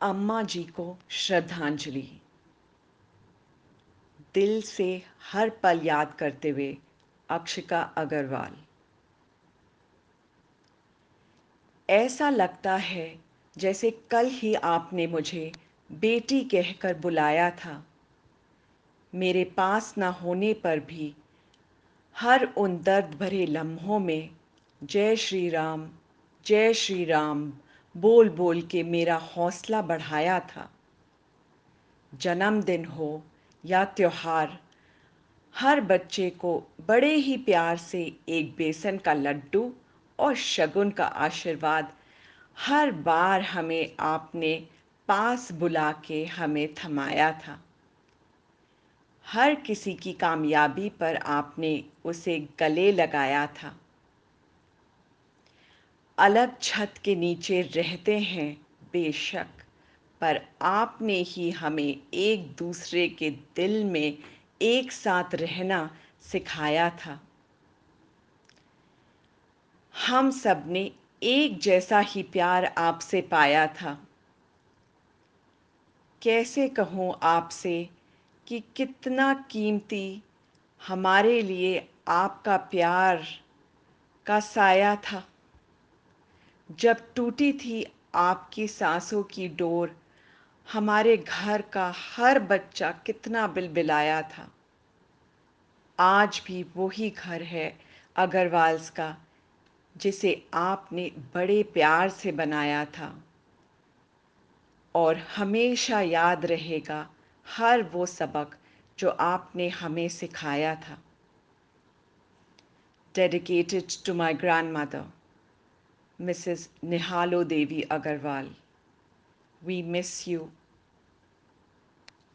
अम्मा जी को श्रद्धांजलि। दिल से हर पल याद करते हुए अक्षिका अग्रवाल। ऐसा लगता है जैसे कल ही आपने मुझे बेटी कहकर बुलाया था। मेरे पास ना होने पर भी हर उन दर्द भरे लम्हों में जय श्री राम, जय श्री राम बोल बोल के मेरा हौसला बढ़ाया था। जन्मदिन हो या त्यौहार, हर बच्चे को बड़े ही प्यार से एक बेसन का लड्डू और शगुन का आशीर्वाद हर बार हमें आपने पास बुला के हमें थमाया था। हर किसी की कामयाबी पर आपने उसे गले लगाया था। अलग छत के नीचे रहते हैं बेशक, पर आपने ही हमें एक दूसरे के दिल में एक साथ रहना सिखाया था। हम सबने एक जैसा ही प्यार आपसे पाया था। कैसे कहूँ आपसे कि कितना कीमती हमारे लिए आपका प्यार का साया था। जब टूटी थी आपकी सांसों की डोर, हमारे घर का हर बच्चा कितना बिलबिलाया था। आज भी वही घर है अग्रवाल्स का, जिसे आपने बड़े प्यार से बनाया था। और हमेशा याद रहेगा हर वो सबक जो आपने हमें सिखाया था। Dedicated to my grandmother Mrs Nihalo Devi Agarwal we miss you